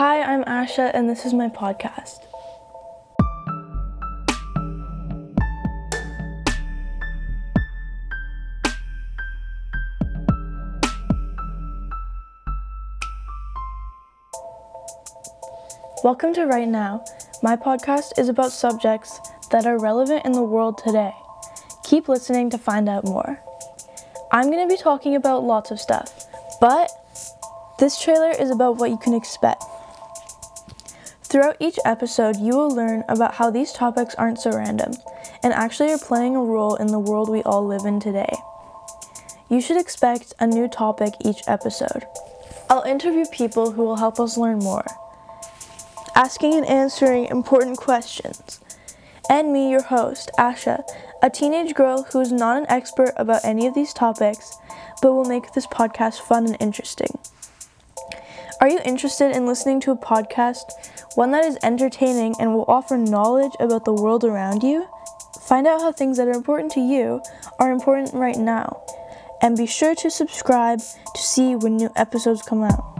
Hi, I'm Asha, and this is my podcast. Welcome to Right Now. My podcast is about subjects that are relevant in the world today. Keep listening to find out more. I'm going to be talking about lots of stuff, but this trailer is about what you can expect. Throughout each episode, you will learn about how these topics aren't so random and actually are playing a role in the world we all live in today. You should expect a new topic each episode. I'll interview people who will help us learn more asking and answering important questions. And me, your host, Asha, a teenage girl who is not an expert about any of these topics, but will make this podcast fun and interesting. Are you interested in listening to a podcast, one that is entertaining and will offer knowledge about the world around you? Find out how things that are important to you are important right now. And be sure to subscribe to see when new episodes come out.